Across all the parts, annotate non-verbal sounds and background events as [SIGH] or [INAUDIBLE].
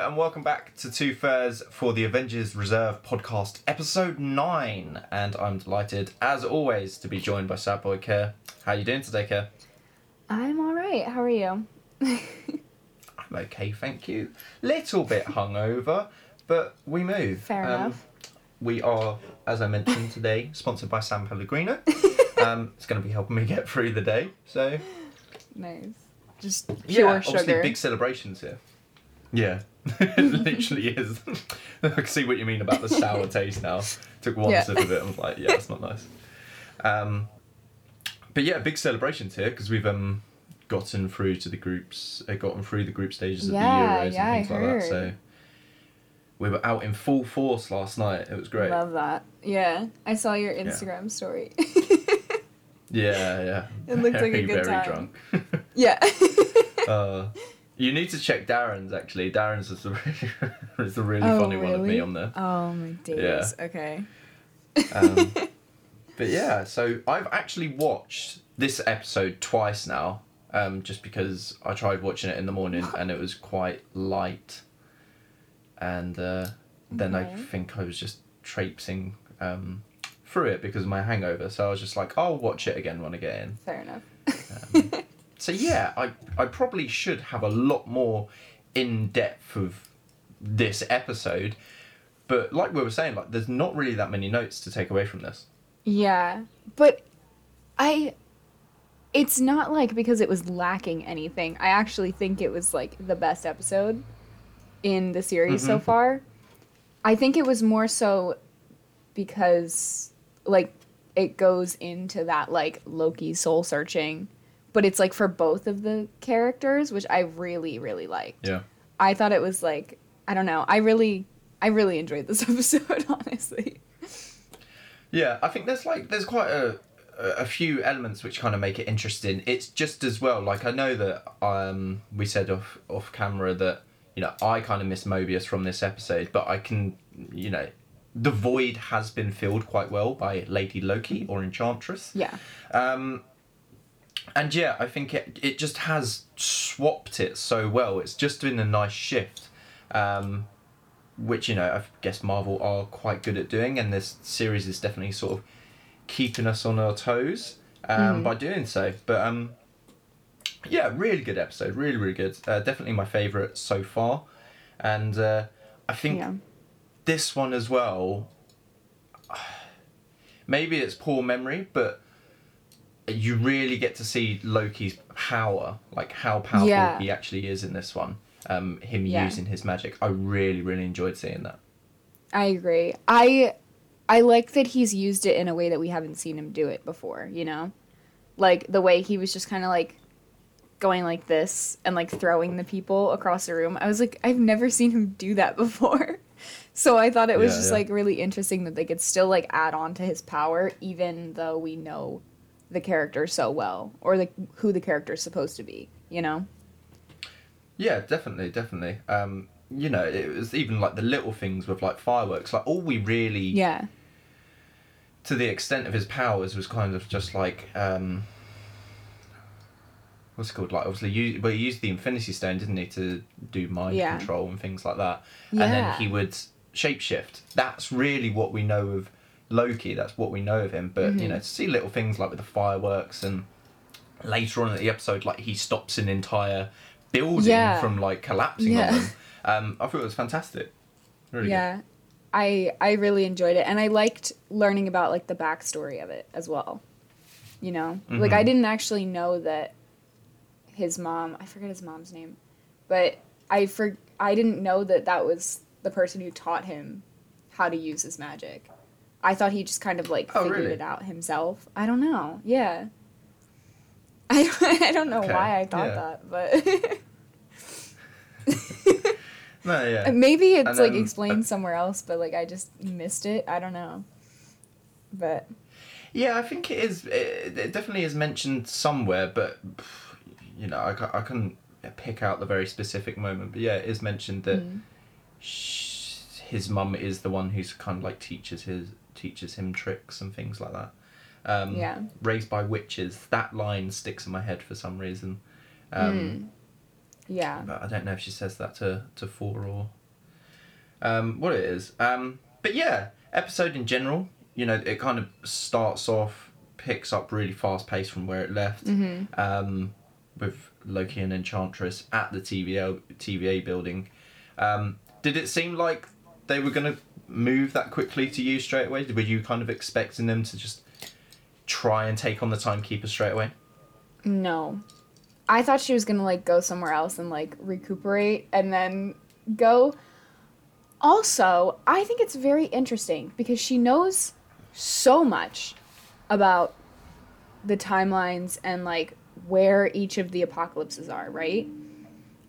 and welcome back to Two Furs for the Avengers Reserve podcast, episode nine. And I'm delighted, as always, to be joined by Sad Boy Care. How are you doing today, Care? I'm all right. How are you? [LAUGHS] I'm okay, thank you. Little bit hungover, but we move. Um, Fair enough. We are, as I mentioned [LAUGHS] today, sponsored by San Pellegrino. [LAUGHS] um, it's going to be helping me get through the day. So nice. Just pure yeah, obviously sugar. big celebrations here. Yeah, [LAUGHS] it literally is. [LAUGHS] I can see what you mean about the sour [LAUGHS] taste now. Took one Yeah. sip of it and was like, yeah, it's not nice. Um, but yeah, big celebrations here because we've um gotten through to the groups, uh, gotten through the group stages of Yeah, the Euros yeah, and things like that. So we were out in full force last night. It was great. Love that. Yeah, I saw your Instagram story. Yeah, yeah. It looked like a very, good very time. drunk. yeah. Uh, you need to check Darren's actually. Darren's is the really, [LAUGHS] is the really oh, funny really? one of me on there. Oh my days. Okay. Um, [LAUGHS] but yeah, so I've actually watched this episode twice now, um, just because I tried watching it in the morning [GASPS] and it was quite light, and uh, then I think I was just traipsing um, through it because of my hangover. So I was just like, I'll watch it again when I get in. Fair enough. So yeah, I I probably should have a lot more in depth of this episode, but like we were saying, like there's not really that many notes to take away from this. Yeah, but I. It's not like because it was lacking anything. I actually think it was like the best episode in the series so Mhm. far. I think it was more so because like it goes into that like Loki soul searching, but it's like for both of the characters, which I really really liked. Yeah. I thought it was like I don't know. I really I really enjoyed this [LAUGHS] episode honestly. Yeah, I think there's like there's quite a a few elements which kind of make it interesting. It's just as well like I know that um we said off off camera that you know I kind of miss Mobius from this episode, but I can you know the void has been filled quite well by Lady Loki or Enchantress. Yeah. Um, and yeah, I think it it just has swapped it so well. It's just been a nice shift, um, which you know I guess Marvel are quite good at doing, and this series is definitely sort of keeping us on our toes um, Mhm. by doing so. But um, yeah, really good episode, really really good. Uh, definitely my favourite so far, and uh, I think Yeah. this one as well. [SIGHS] Maybe it's poor memory, but you really get to see Loki's power, like how powerful Yeah. he actually is in this one. Um, him Yeah. using his magic. I really, really enjoyed seeing that. I agree. I I like that he's used it in a way that we haven't seen him do it before, you know? Like the way he was just kind of like going like this and like throwing the people across the room. I was like I've never seen him do that [LAUGHS] before. So I thought it was Yeah, just like really interesting that they could still like add on to his power even though we know the character so well or like who the character is supposed to be, you know? Yeah, definitely, definitely. Um, you know, it was even like the little things with like fireworks. Like all we really, Yeah. to the extent of his powers, was kind of just like, um, what's it called? Like obviously, you, well, he used the Infinity Stone, didn't he, to do mind Yeah. control and things like that. and then he would shapeshift. That's really what we know of Loki. That's what we know of him. But you Mhm. know, to see little things like with the fireworks and later on in the episode, like he stops an entire building Yeah. from like collapsing Yeah. on them. [LAUGHS] Um, I thought it was fantastic. Really good. yeah i i really enjoyed it and i liked learning about like the backstory of it as well you know like Mhm. i didn't actually know that his mom i forget his mom's name but i for i didn't know that that was the person who taught him how to use his magic i thought he just kind of like Oh, figured really? it out himself i don't know yeah [LAUGHS] i, I don't know Okay, why i thought yeah. that but [LAUGHS] No, yeah. Maybe it's And like then- explained somewhere else, but like I just missed it. I don't know. But Yeah, I think it is. It, it definitely is mentioned somewhere, but you know, I, I couldn't pick out the very specific moment. But yeah, it is mentioned that Mm. sh- his mum is the one who's kind of like teaches his teaches him tricks and things like that. Um, Yeah. Raised by witches. That line sticks in my head for some reason. Um, Yeah. but I don't know if she says that to to four or um, what it is. Um, but yeah, episode in general, you know, it kind of starts off, picks up really fast pace from where it left, Mm-hmm. um, with Loki and Enchantress at the TVA TVA building. Um, did it seem like they were gonna move that quickly to you straight away? Were you kind of expecting them to just try and take on the timekeeper straight away? No. I thought she was gonna like go somewhere else and like recuperate and then go. Also, I think it's very interesting because she knows so much about the timelines and like where each of the apocalypses are, right?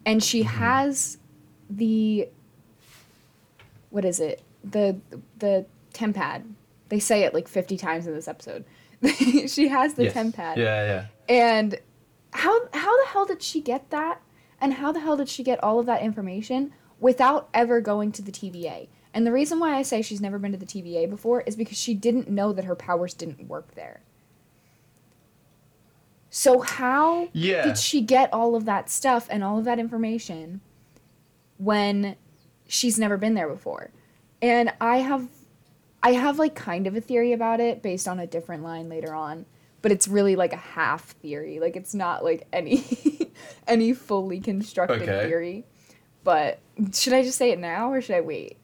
And she mm-hmm. has the what is it? The the tempad. They say it like 50 times in this episode. [LAUGHS] she has the Yes. tempad. Yeah, yeah. And how how the hell did she get that? And how the hell did she get all of that information without ever going to the TVA? And the reason why I say she's never been to the TVA before is because she didn't know that her powers didn't work there. So how Yeah. did she get all of that stuff and all of that information when she's never been there before? And I have I have like kind of a theory about it based on a different line later on, but it's really like a half theory. Like it's not like any [LAUGHS] any fully constructed Okay. theory. But should I just say it now or should I wait?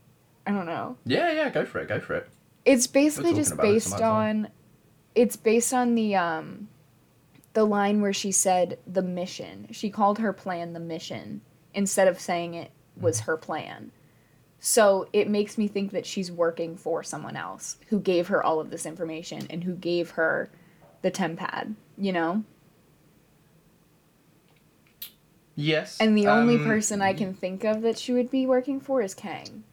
I don't know. Yeah, yeah, go for it, go for it. It's basically just it, based well. on it's based on the um the line where she said the mission. She called her plan the mission instead of saying it was Mm-hmm. her plan. So it makes me think that she's working for someone else who gave her all of this information and who gave her the tempad, you know? Yes. And the only um, person I can think of that she would be working for is Kang.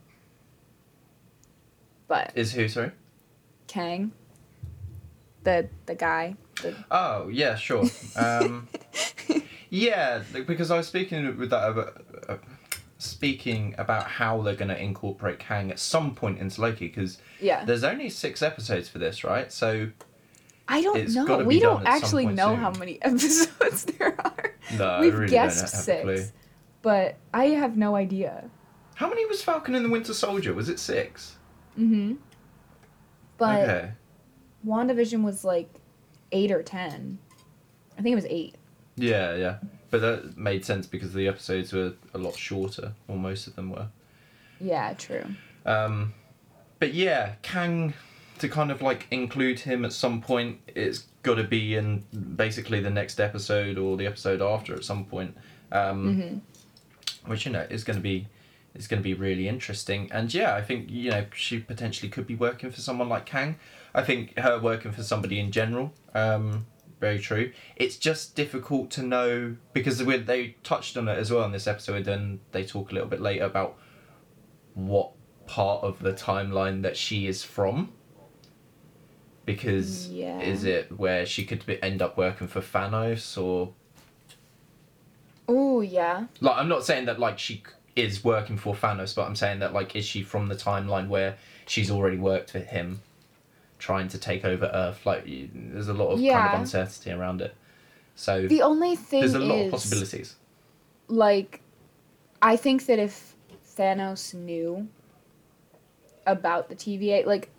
But is who, sorry? Kang, the the guy, the Oh, yeah, sure. Um, [LAUGHS] yeah, because I was speaking with that about, uh, speaking about how they're going to incorporate Kang at some point into Loki because yeah. there's only six episodes for this, right? So I don't know. We don't actually know soon. how many [LAUGHS] episodes there are. no, We've really guessed don't have six, a clue. but I have no idea. How many was Falcon and the Winter Soldier? Was it six? Mm-hmm. But okay. WandaVision was like eight or ten. I think it was eight. Yeah, yeah. But that made sense because the episodes were a lot shorter, or most of them were. Yeah, true. Um, but yeah, Kang, to kind of like include him at some point, it's got to be in basically the next episode or the episode after at some point. Um, Mm-hmm. Which you know is going to be is going to be really interesting. And yeah, I think you know she potentially could be working for someone like Kang. I think her working for somebody in general. Um, very true. It's just difficult to know because we they touched on it as well in this episode, and they talk a little bit later about what part of the timeline that she is from. Because Yeah. is it where she could be, end up working for Thanos or Oh yeah. like I'm not saying that like she is working for Thanos, but I'm saying that like is she from the timeline where she's already worked for him, trying to take over Earth? Like there's a lot of kind of uncertainty around it. So The only thing there's a lot is, of possibilities. like, I think that if Thanos knew about the TVA, like,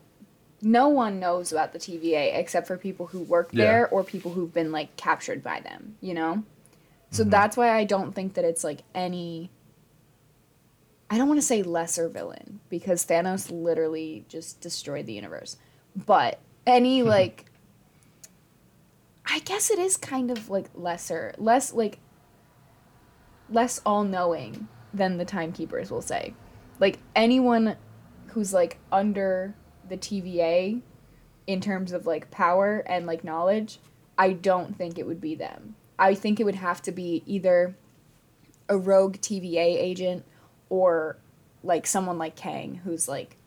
no one knows about the TVA except for people who work Yeah. there or people who've been like captured by them. You know. So Mhm. that's why I don't think that it's like any. I don't want to say lesser villain because Thanos literally just destroyed the universe, but any mm-hmm. like. I guess it is kind of like lesser, less like less all knowing than the timekeepers will say. Like anyone who's like under the TVA in terms of like power and like knowledge, I don't think it would be them. I think it would have to be either a rogue TVA agent or like someone like Kang who's like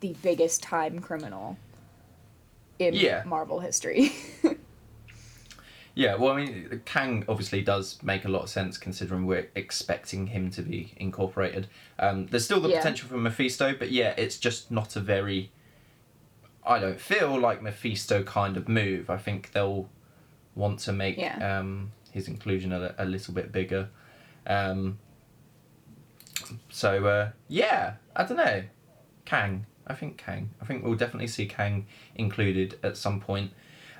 the biggest time criminal in Yeah. Marvel history. [LAUGHS] Yeah, well, I mean, Kang obviously does make a lot of sense considering we're expecting him to be incorporated. Um, there's still the Yeah. potential for Mephisto, but yeah, it's just not a very. I don't feel like Mephisto kind of move. I think they'll want to make Yeah. um, his inclusion a, a little bit bigger. Um, so uh, yeah, I don't know. Kang. I think Kang. I think we'll definitely see Kang included at some point.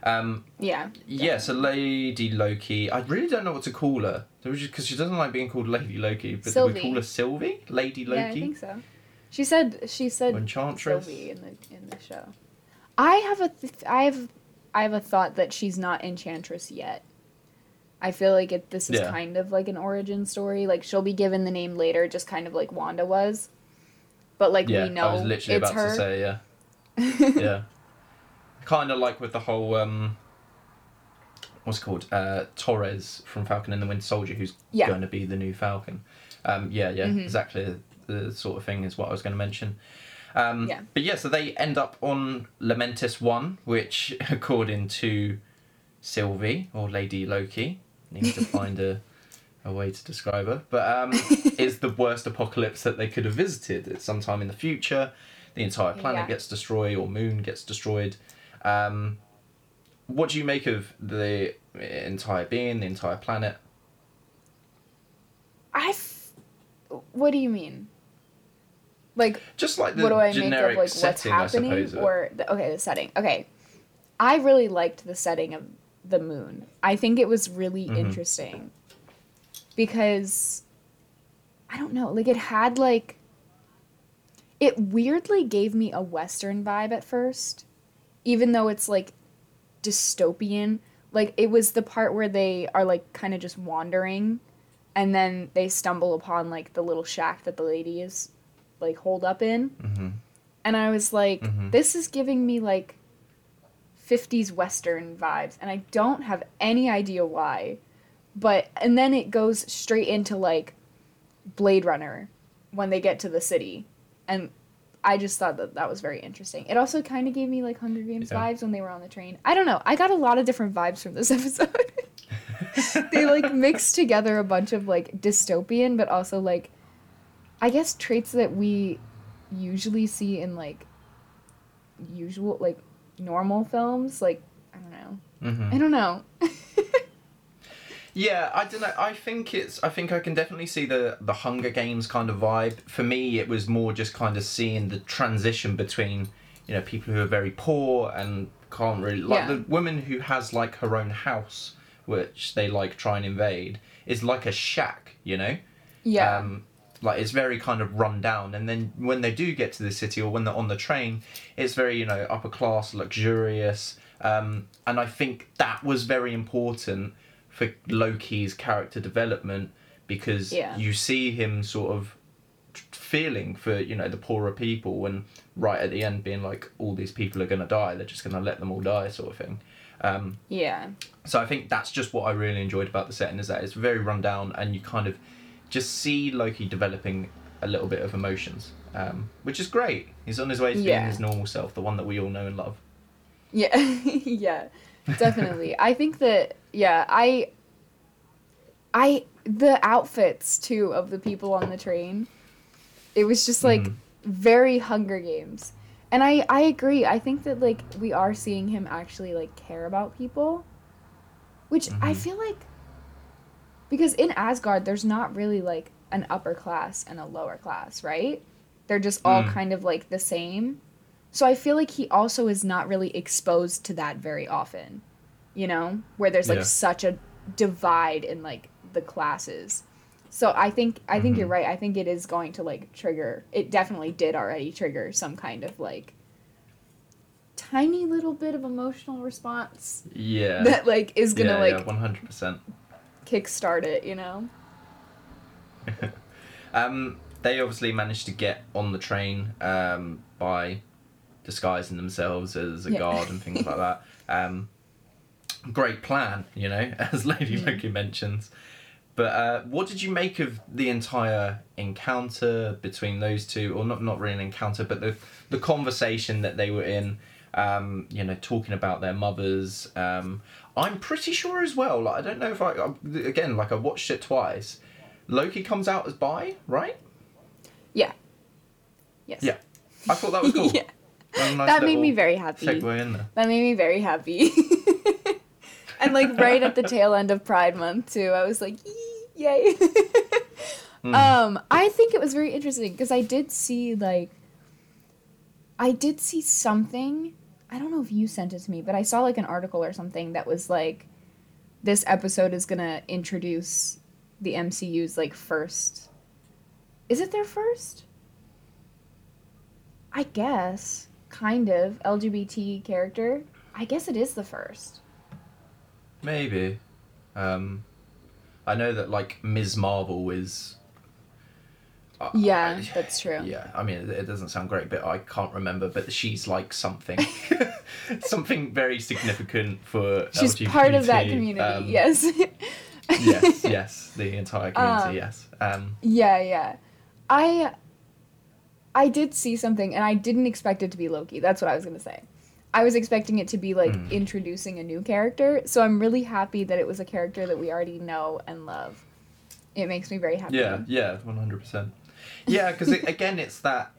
Um, Yeah. yeah, so Lady Loki. I really don't know what to call her because she doesn't like being called Lady Loki. But Sylvie. we call her Sylvie? Lady Loki. Yeah, I think so. She said she said Enchantress. Sylvie in the in the show. I have a th- I have I have a thought that she's not Enchantress yet. I feel like it this is Yeah. kind of like an origin story. Like she'll be given the name later, just kind of like Wanda was. But like yeah, we know I was literally it's about her. to say yeah. [LAUGHS] yeah. Kind of like with the whole um, what's it called uh, Torres from Falcon and the Winter Soldier, who's Yeah. going to be the new Falcon. Um, yeah, yeah, Mhm. exactly the sort of thing is what I was going to mention. Um, Yeah. But yeah, so they end up on Lamentis One, which, [LAUGHS] according to Sylvie or Lady Loki, needs to find a a way to describe her, but um, [LAUGHS] is the worst apocalypse that they could have visited. It's sometime in the future. The entire planet Yeah. gets destroyed or moon gets destroyed. Um, what do you make of the entire being, the entire planet? I. F- what do you mean? Like Just like the what do I make of like what's setting, I happening or the, okay the setting okay I really liked the setting of the moon I think it was really Mhm. interesting because I don't know like it had like it weirdly gave me a western vibe at first even though it's like dystopian like it was the part where they are like kind of just wandering and then they stumble upon like the little shack that the lady is like holed up in Mhm. and i was like Mhm. this is giving me like 50s western vibes and i don't have any idea why but and then it goes straight into like blade runner when they get to the city. And i just thought that that was very interesting. It also kind of gave me like hunger games Yeah. vibes when they were on the train. I don't know. I got a lot of different vibes from this [LAUGHS] episode. [LAUGHS] They like mixed together a bunch of like dystopian but also like i guess traits that we usually see in like usual like normal films like i don't know. Mhm. i don't know [LAUGHS] Yeah, I don't know. I think it's. I think I can definitely see the the Hunger Games kind of vibe. For me, it was more just kind of seeing the transition between, you know, people who are very poor and can't really like Yeah. the woman who has like her own house, which they like try and invade, is like a shack. You know. yeah Um, like it's very kind of run down, and then when they do get to the city or when they're on the train, it's very you know upper class, luxurious, um, and I think that was very important for Loki's character development because Yeah. you see him sort of feeling for you know the poorer people and right at the end being like all these people are gonna die they're just gonna let them all die sort of thing um, yeah so I think that's just what I really enjoyed about the setting is that it's very run down and you kind of just see Loki developing a little bit of emotions, um, which is great. He's on his way to being his normal self, the one that we all know and love. Yeah, [LAUGHS] yeah, definitely. I think that yeah, I, I the outfits too of the people on the train, it was just like Mhm. very Hunger Games, and I I agree. I think that like we are seeing him actually like care about people, which I Mhm. feel like because in Asgard there's not really like an upper class and a lower class, right? They're just all Mm. kind of like the same. So I feel like he also is not really exposed to that very often. You know, where there's like Yeah. such a divide in like the classes. So I think I think you're Mhm. right. I think it is going to like trigger. It definitely did already trigger some kind of like tiny little bit of emotional response Yeah. that like is gonna yeah, like yeah, one hundred percent. kickstart it. You know? [LAUGHS] Um, they obviously managed to get on the train um, by disguising themselves as a Yeah. guard and things like that. [LAUGHS] Um, great plan, you know, [LAUGHS] as Lady. Loki mentions. But uh, what did you make of the entire encounter between those two, or not not really an encounter, but the the conversation that they were in, um, you know, talking about their mothers. Um, I'm pretty sure as well. Like I don't know if I again like I watched it twice. Loki comes out as bi, right? Yeah. Yes. Yeah. I thought that was [LAUGHS] cool. yeah. That, nice That made me very happy. Segue in there. That made me very happy. [LAUGHS] and like right at the tail end of Pride Month too, I was like, Yay. [LAUGHS] Hmm. Um, I think it was very interesting because I did see like I did see something. I don't know if you sent it to me, but I saw like an article or something that was like this episode is gonna introduce the MCU's like first. Is it their first? I guess kind of LGBT character. I guess it is the first. Maybe. Um, I know that like Ms. Marvel is. I- Yeah, I- that's true. [LAUGHS] Yeah, I mean, it, it doesn't sound great, but I can't remember. But she's like something, [LAUGHS] [LAUGHS] something very significant for. She's part of that community. um, yes. yes, yes, the entire community. Um, yes. Um, Yeah, yeah. I I did see something and I didn't expect it to be Loki. That's what I was going to say. I was expecting it to be like Hmm. introducing a new character. So I'm really happy that it was a character that we already know and love. It makes me very happy. Yeah, yeah, one hundred percent. Yeah, because it, again, it's that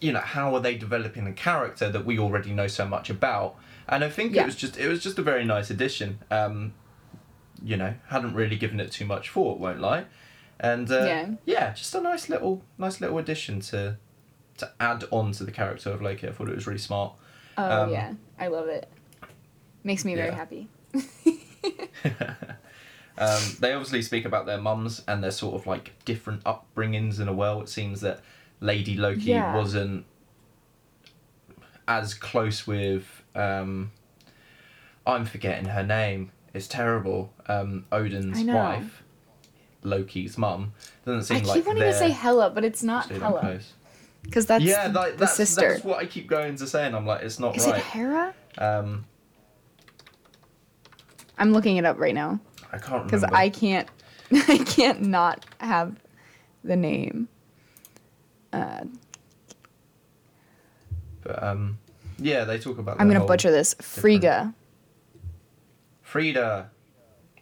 you know how are they developing a character that we already know so much about, and I think Yeah. it was just it was just a very nice addition. Um, you know, hadn't really given it too much thought, won't lie, and uh, Yeah. yeah, just a nice little nice little addition to to add on to the character of Loki. I thought it was really smart. Oh Um, yeah. I love it. Makes me very yeah. happy. [LAUGHS] um, they obviously speak about their mums and their sort of like different upbringings in a well. It seems that Lady Loki Yeah. wasn't as close with. Um, I'm forgetting her name. It's terrible. Um, Odin's wife, Loki's mum. Doesn't seem I keep like wanting they're to say Hela, but it's not Hela close. Because that's yeah, the, like, the that's, sister. that's what I keep going to say, and I'm like, it's not Is it right. Hera? Um, I'm looking it up right now. I can't because. I can't, [LAUGHS] I can't not have the name. Uh, But um, yeah, they talk about. I'm gonna butcher this. Frigga. Frida.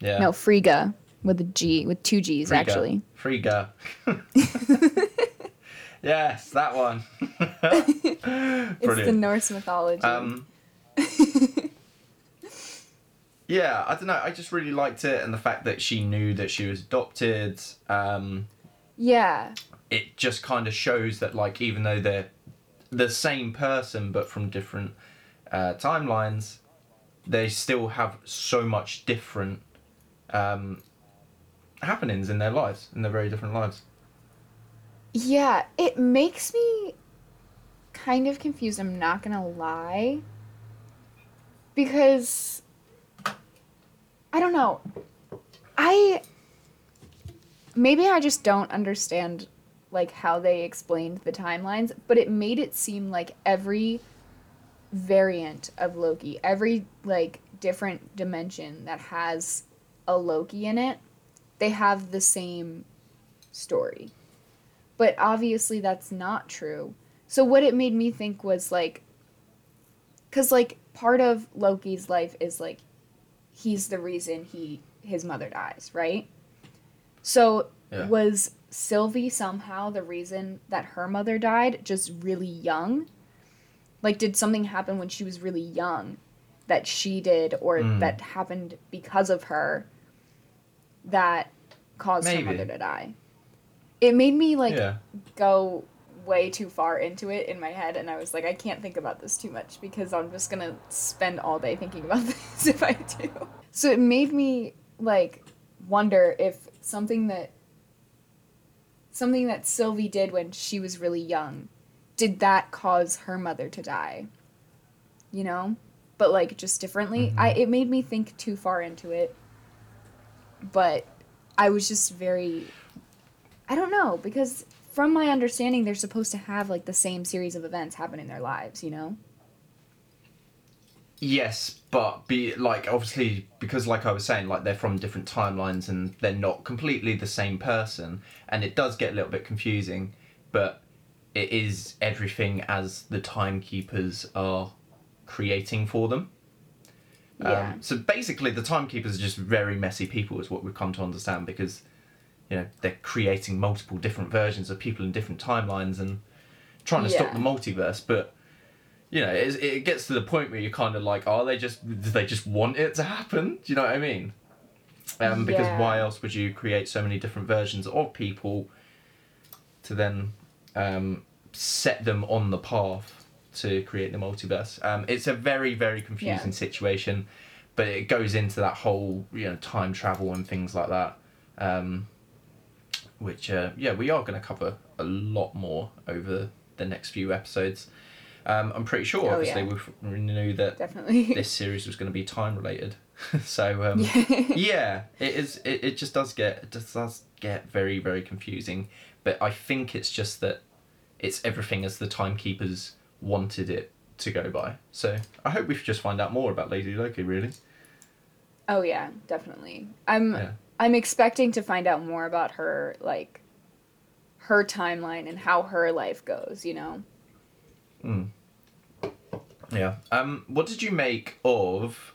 Yeah. No, Frigga with a G, with two G's Frigga. actually. Frigga. [LAUGHS] [LAUGHS] yes, that one. [LAUGHS] It's the Norse mythology. Um, yeah, I don't know. I just really liked it, and the fact that she knew that she was adopted. Um, yeah, it just kind of shows that, like, even though they're the same person but from different uh, timelines, they still have so much different um, happenings in their lives, in their very different lives. Yeah. It makes me kind of confused. I'm not gonna lie, because I don't know. I maybe I just don't understand like how they explained the timelines, but it made it seem like every variant of Loki, every like different dimension that has a Loki in it, they have the same story. But obviously that's not true. So what it made me think was like cuz like part of Loki's life is like he's the reason he his mother dies, right? So Yeah. was Sylvie somehow the reason that her mother died just really young? Like did something happen when she was really young that she did or Mm. that happened because of her that caused Maybe. her mother to die? It made me like yeah. go way too far into it in my head and I was like I can't think about this too much because I'm just going to spend all day thinking about [LAUGHS] this if I do. So it made me like wonder if something that something that Sylvie did when she was really young did that cause her mother to die? You know? But like just differently. Mm-hmm. I it made me think too far into it. But I was just very I don't know because from my understanding they're supposed to have like the same series of events happen in their lives, you know? Yes, but be like obviously because like I was saying, like they're from different timelines and they're not completely the same person, and it does get a little bit confusing, but it is everything as the timekeepers are creating for them. Yeah. Um, so basically, the timekeepers are just very messy people, is what we've come to understand because, you know, they're creating multiple different versions of people in different timelines and trying to stop the multiverse. But you know, it, it gets to the point where you're kind of like, are they just do they just want it to happen? Do you know what I mean? Um, because Yeah. why else would you create so many different versions of people to then um, set them on the path to create the multiverse? Um, it's a very, very confusing Yeah. situation, but it goes into that whole you know time travel and things like that. Um, which uh, yeah, we are going to cover a lot more over the next few episodes. Um, I'm pretty sure, Oh, obviously, yeah. we knew that Definitely. [LAUGHS] this series was going to be time related. [LAUGHS] so um, yeah, it is. It, it just does get it just does get very very confusing. But I think it's just that it's everything as the timekeepers wanted it to go by. So I hope we just find out more about Lady Loki. Really. Oh yeah, definitely. I'm Yeah. I'm expecting to find out more about her like her timeline and how her life goes, you know. Mm. Yeah. Um. What did you make of?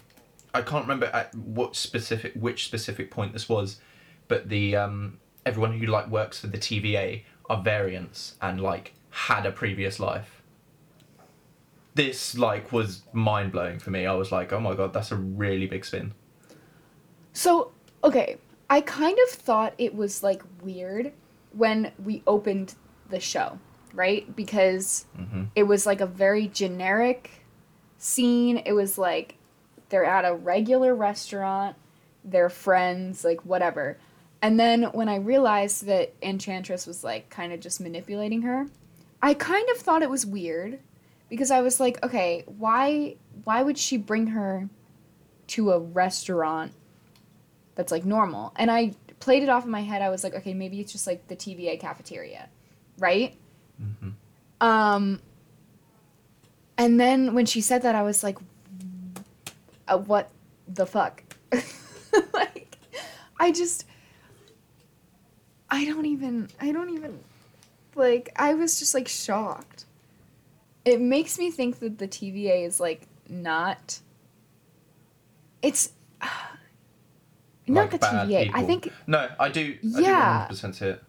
I can't remember at what specific which specific point this was, but the um everyone who like works for the TVA are variants and like had a previous life. This like was mind blowing for me. I was like, oh my god, that's a really big spin. So, okay, I kind of thought it was like weird when we opened the show, right? Because hmm it was like a very generic scene. It was like they're at a regular restaurant, they're friends, like whatever. And then when I realized that Enchantress was like kind of just manipulating her, I kind of thought it was weird because I was like, okay, why why would she bring her to a restaurant that's like normal? And I played it off in my head. I was like, okay, maybe it's just like the TVA cafeteria, right? hmm Um, and then when she said that, I was like, uh, "What the fuck?" [LAUGHS] like, I just, I don't even, I don't even, like, I was just like shocked. It makes me think that the TVA is like not. It's. Not Like the bad TVA. I think No, I do. Yeah. Percent it.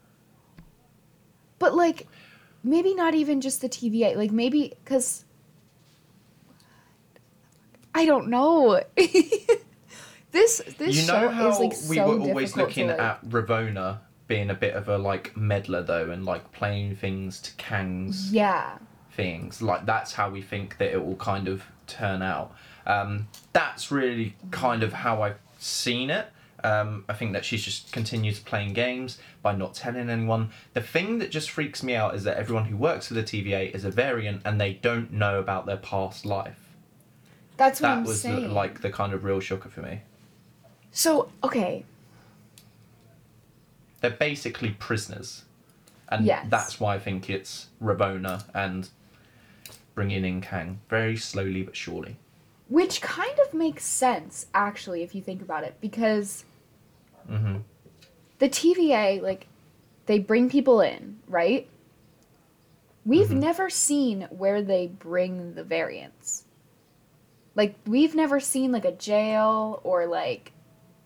But like, maybe not even just the TVA. Like maybe because I don't know. [LAUGHS] this this you show know how is like we so were always looking like, at Ravonna being a bit of a like meddler though, and like playing things to Kang's Yeah, things. Like that's how we think that it will kind of turn out. Um, that's really kind of how I've seen it. Um, I think that she's just continues playing games by not telling anyone. The thing that just freaks me out is that everyone who works for the TVA is a variant and they don't know about their past life. that's what That I'm was the, saying. like the kind of real shocker for me. so okay, They're basically prisoners, and Yes. that's why I think it's Ravonna and bringing in Kang very slowly but surely. which kind of makes sense actually if you think about it because hmm the TVA like they bring people in, right? We've Mhm. never seen where they bring the variants. Like we've never seen like a jail or like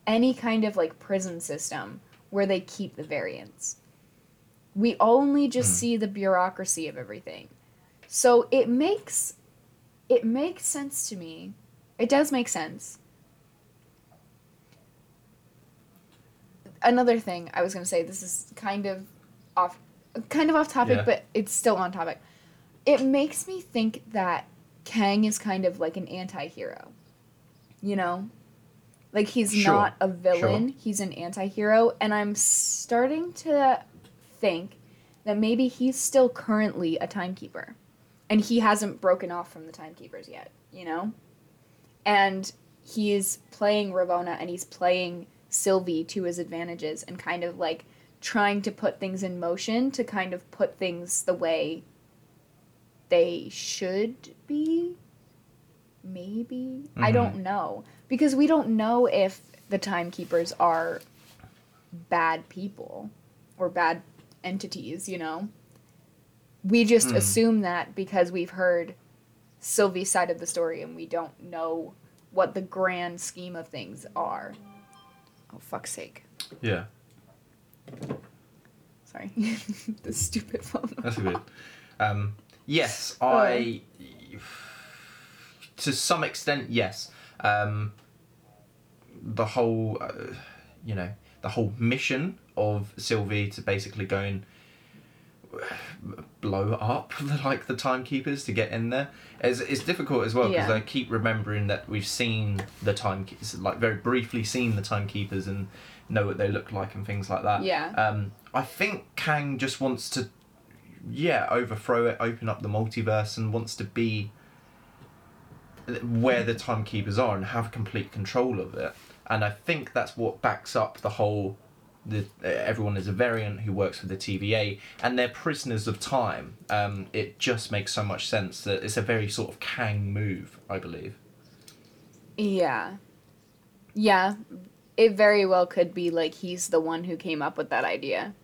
any kind of like prison system where they keep the variants. We only just Hmm. see the bureaucracy of everything. So it makes it makes sense to me. It does make sense. Another thing I was going to say this is kind of off kind of off topic Yeah. but it's still on topic. It makes me think that Kang is kind of like an anti-hero. You know? Like he's Sure, not a villain, he's an anti-hero and I'm starting to think that maybe he's still currently a timekeeper and he hasn't broken off from the timekeepers yet, you know? And he's playing Ravonna and he's playing Sylvie to his advantages and kind of like trying to put things in motion to kind of put things the way they should be. Maybe. I Mhm. don't know. Because we don't know if the timekeepers are bad people or bad entities, you know? We just Hmm. assume that because we've heard Sylvie's side of the story and we don't know what the grand scheme of things are. Oh, fuck's sake. Yeah, Sorry. [LAUGHS] the stupid phone. that's good. Um, yes, [LAUGHS] I. To some extent, yes. Um, the whole. Uh, you know the whole mission of Sylvie to basically go and blow up [LAUGHS] like the timekeepers to get in there it's, it's difficult as well because Yeah. i keep remembering that we've seen the timekeepers like very briefly seen the timekeepers and know what they look like and things like that Yeah. um i think kang just wants to yeah overthrow it open up the multiverse and wants to be where the timekeepers are and have complete control of it and i think that's what backs up the whole the uh, everyone is a variant who works for the TVA and they're prisoners of time. Um, it just makes so much sense that it's a very sort of Kang move, I believe. Yeah. Yeah. It very well could be like he's the one who came up with that idea.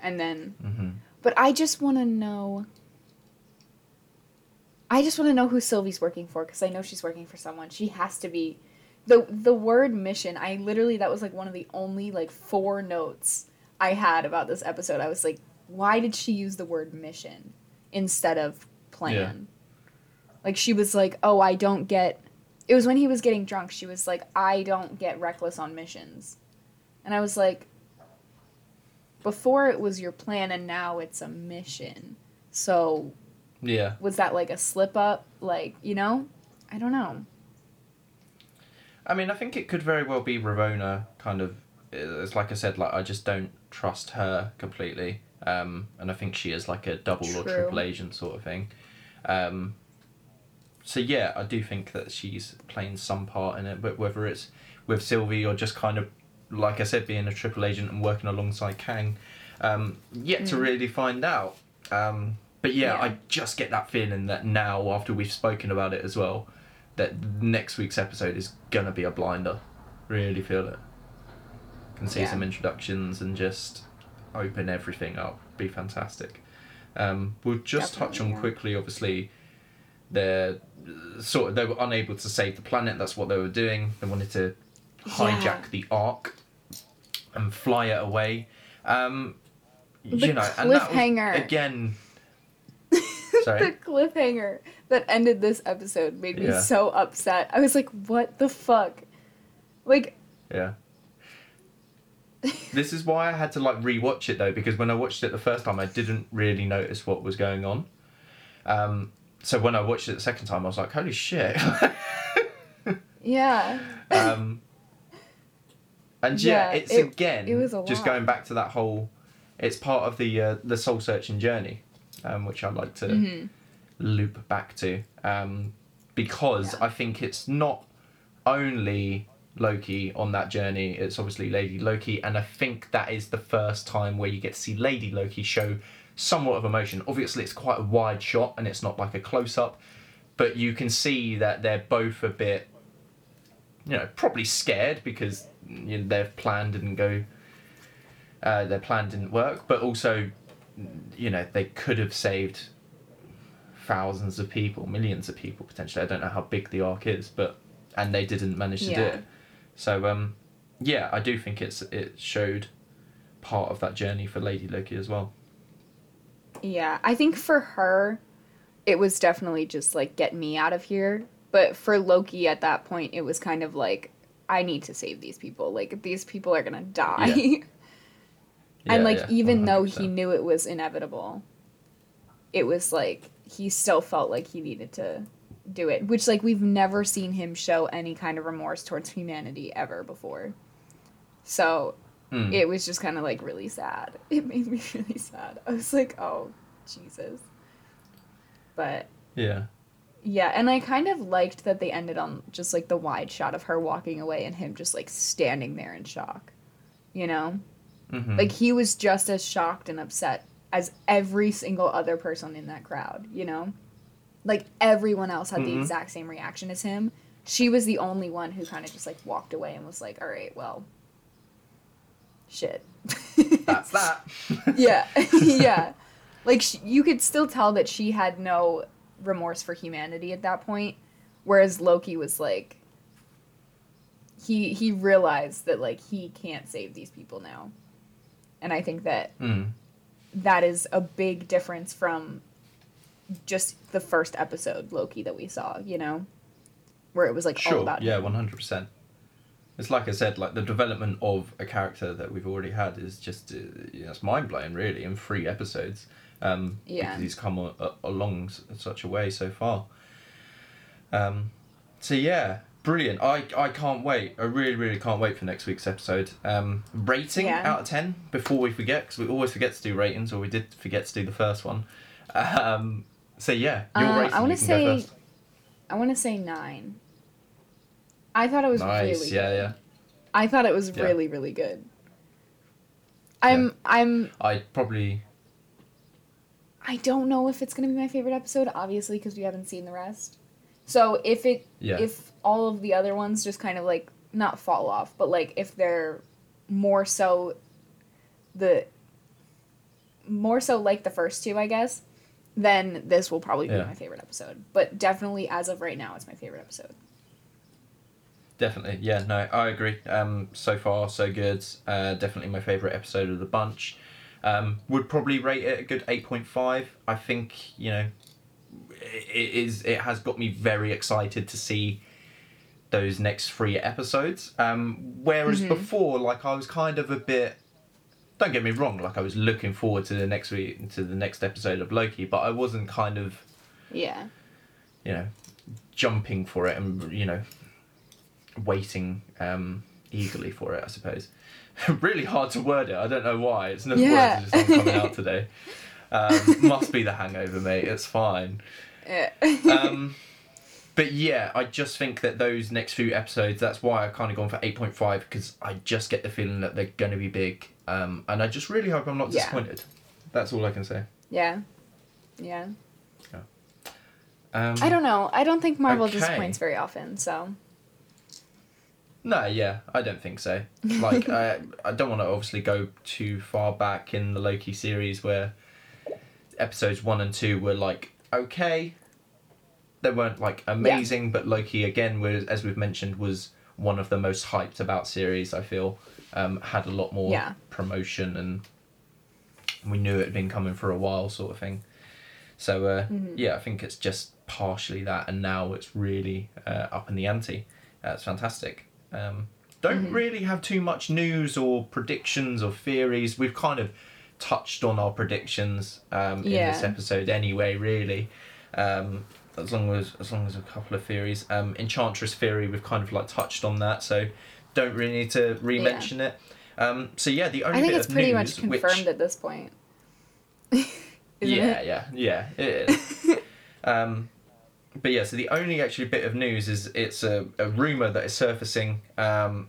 And then hmm but I just want to know I just want to know who Sylvie's working for cuz I know she's working for someone. She has to be the the word mission. I literally that was like one of the only like four notes I had about this episode. I was like why did she use the word mission instead of plan? Like she was like, "Oh, I don't get." It was when he was getting drunk. She was like, "I don't get reckless on missions," and I was like, "Before it was your plan, and now it's a mission." So Yeah. was that like a slip up? Like you know, I don't know. I mean, I think it could very well be Ravonna kind of. It's like I said, like I just don't trust her completely, um, and I think she is like a double or triple agent sort of thing. Um, so yeah, I do think that she's playing some part in it, but whether it's with Sylvie or just kind of, like I said, being a triple agent and working alongside Kang, um, yet to Mm. really find out. Um, but yeah, Yeah. I just get that feeling that now, after we've spoken about it as well, that next week's episode is gonna be a blinder. Really feel it. Can see Yeah. some introductions and just open everything up. Be fantastic. Um, we'll just touch on yeah. quickly. Obviously, they're sort of they were unable to save the planet. That's what they were doing. They wanted to hijack Yeah. the Ark and fly it away. Um, The you know, and that was, cliffhanger. Again. the cliffhanger that ended this episode made me Yeah. so upset. I was like, "What the fuck?" Like, Yeah. this is why I had to like rewatch it though because when I watched it the first time I didn't really notice what was going on. Um, so when I watched it the second time I was like, holy shit. [LAUGHS] yeah. um, and yeah, Yeah, it's it- again it was just going back to that whole. It's part of the uh, the soul searching journey, um, which I'd like to Mhm. loop back to, um, because Yeah. I think it's not only Loki on that journey. It's obviously Lady Loki, and I think that is the first time where you get to see Lady Loki show somewhat of emotion. Obviously, it's quite a wide shot, and it's not like a close up, but you can see that they're both a bit, you know, probably scared because you know, their plan didn't go. Uh, their plan didn't work, but also, you know, they could have saved thousands of people, millions of people potentially. I don't know how big the arc is, but and they didn't manage to do it. So um, yeah, I do think it's it showed part of that journey for Lady Loki as well. Yeah, I think for her, it was definitely just like get me out of here. But for Loki at that point, it was kind of like I need to save these people. Like these people are gonna die. Yeah. [LAUGHS] and like yeah, even though he knew it was inevitable, it was like he still felt like he needed to do it. Which like we've never seen him show any kind of remorse towards humanity ever before. So Mm. it was just kind of like really sad. [LAUGHS] It made me really sad. I was like, oh, Jesus. But yeah, yeah, and I kind of liked that they ended on just like the wide shot of her walking away and him just like standing there in shock. You know? Hmm Like he was just as shocked and upset as every single other person in that crowd, you know? Like everyone else had the Mhm. exact same reaction as him. She was the only one who kind of just like walked away and was like, "All right, well, shit." that's [LAUGHS] that. yeah. [LAUGHS] [LAUGHS] yeah. Like sh- you could still tell that she had no remorse for humanity at that point, whereas Loki was like he he realized that like he can't save these people now. And I think that Mm. that is a big difference from just the first episode Loki that we saw, you know, where it was like all Sure. about Yeah, one hundred percent. It's like I said, like the development of a character that we've already had is just uh, you know, it's mind blowing, really, in three episodes. Um, Yeah. Because he's come a, a, along s- such a way so far. Um, so yeah, brilliant. I I can't wait. I really really can't wait for next week's episode. Um, rating Yeah. out of ten before we forget because we always forget to do ratings or we did forget to do the first one. Um, so yeah, your Uh, I wanna you can go say. I want to say nine. I thought it was Nice. really yeah, good. yeah. I thought it was Yeah. really really good. I'm I'm I probably I don't know if it's gonna be my favorite episode, obviously, because we haven't seen the rest. So if it yeah. if all of the other ones just kind of like not fall off, but like if they're more so the more so like the first two, I guess, then this will probably be Yeah. my favorite episode. But definitely as of right now, it's my favorite episode. Definitely, yeah, no, I agree. Um, so far, so good. Uh, definitely my favourite episode of the bunch. Um, would probably rate it a good eight point five. I think you know, it is. It has got me very excited to see those next three episodes. Um, whereas Mhm. before, like I was kind of a bit. Don't get me wrong. Like I was looking forward to the next week to the next episode of Loki, but I wasn't kind of Yeah. you know, jumping for it and you know, waiting um, eagerly for it. I suppose. [LAUGHS] really hard to word it. I don't know why. It's no Yeah. words just coming out [LAUGHS] today. Um, must be the hangover, mate. It's fine. Eh. [LAUGHS] Um, but yeah, I just think that those next few episodes. That's why I've kind of gone for eight point five because I just get the feeling that they're going to be big, um, and I just really hope I'm not Yeah. disappointed. That's all I can say. yeah. Yeah. Um, I don't know. I don't think Marvel Okay. disappoints very often, so No, yeah, I don't think so. Like, [LAUGHS] I, I don't want to obviously go too far back in the Loki series where episodes one and two were like okay. They weren't like amazing, but Loki again was, as we've mentioned, was one of the most hyped about series. I feel um, had a lot more Yeah. promotion, and we knew it had been coming for a while, sort of thing. So uh, Mhm. yeah, I think it's just partially that, and now it's really uh, up in the ante. Uh, it's fantastic. Um, don't Mhm. really have too much news or predictions or theories. We've kind of touched on our predictions um, in this episode anyway. Really, um, as long as as long as a couple of theories. Um, Enchantress theory, we've kind of like touched on that, so don't really need to re-mention it. Um, so yeah, the only I think bit it's pretty much confirmed which, at this point. [LAUGHS] Yeah, it? yeah, yeah, it is. [LAUGHS] um, but yeah, so the only actually bit of news is it's a, a rumor that is surfacing um,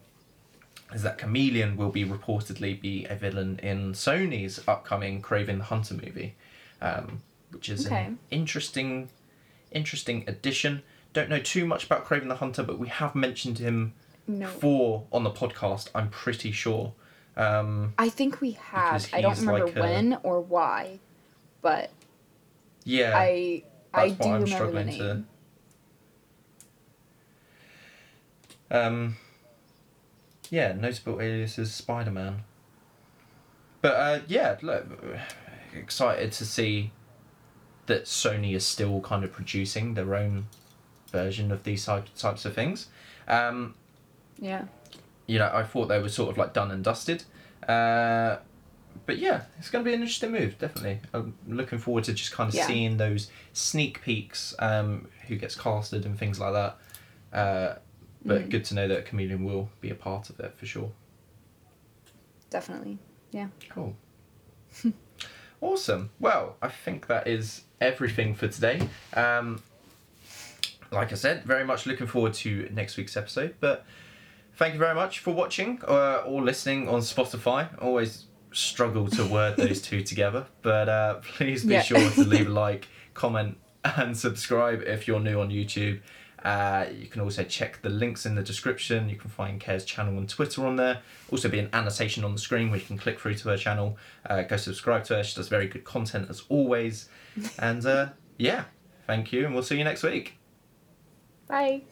is that Chameleon will be reportedly be a villain in Sony's upcoming Kraven the Hunter movie, um, which is Okay. an interesting, interesting addition. Don't know too much about Kraven the Hunter, but we have mentioned him No. before on the podcast. I'm pretty sure. Um, I think we have. I don't remember like a- when or why, but yeah, I I do I'm remember the struggling name. to. Um, yeah, notable alias is Spider Man. But uh, yeah, look, excited to see that Sony is still kind of producing their own version of these types of things. Um, Yeah. you know, I thought they were sort of like done and dusted. Uh, but yeah, it's going to be an interesting move, definitely. I'm looking forward to just kind of Yeah. seeing those sneak peeks, um, who gets casted and things like that. Uh, but Mm. good to know that Chameleon will be a part of it for sure. Definitely. Yeah. Cool. [LAUGHS] awesome. Well, I think that is everything for today. Um, like I said, very much looking forward to next week's episode. But thank you very much for watching uh, or listening on Spotify. Always struggle to word [LAUGHS] those two together, but uh, [LAUGHS] please be Yeah. sure to leave a like, comment, and subscribe if you're new on YouTube. Uh, you can also check the links in the description. You can find Kare's channel on Twitter on there. Also, be an annotation on the screen where you can click through to her channel. Uh, go subscribe to her. She does very good content as always. [LAUGHS] and uh, yeah, thank you, and we'll see you next week. Bye.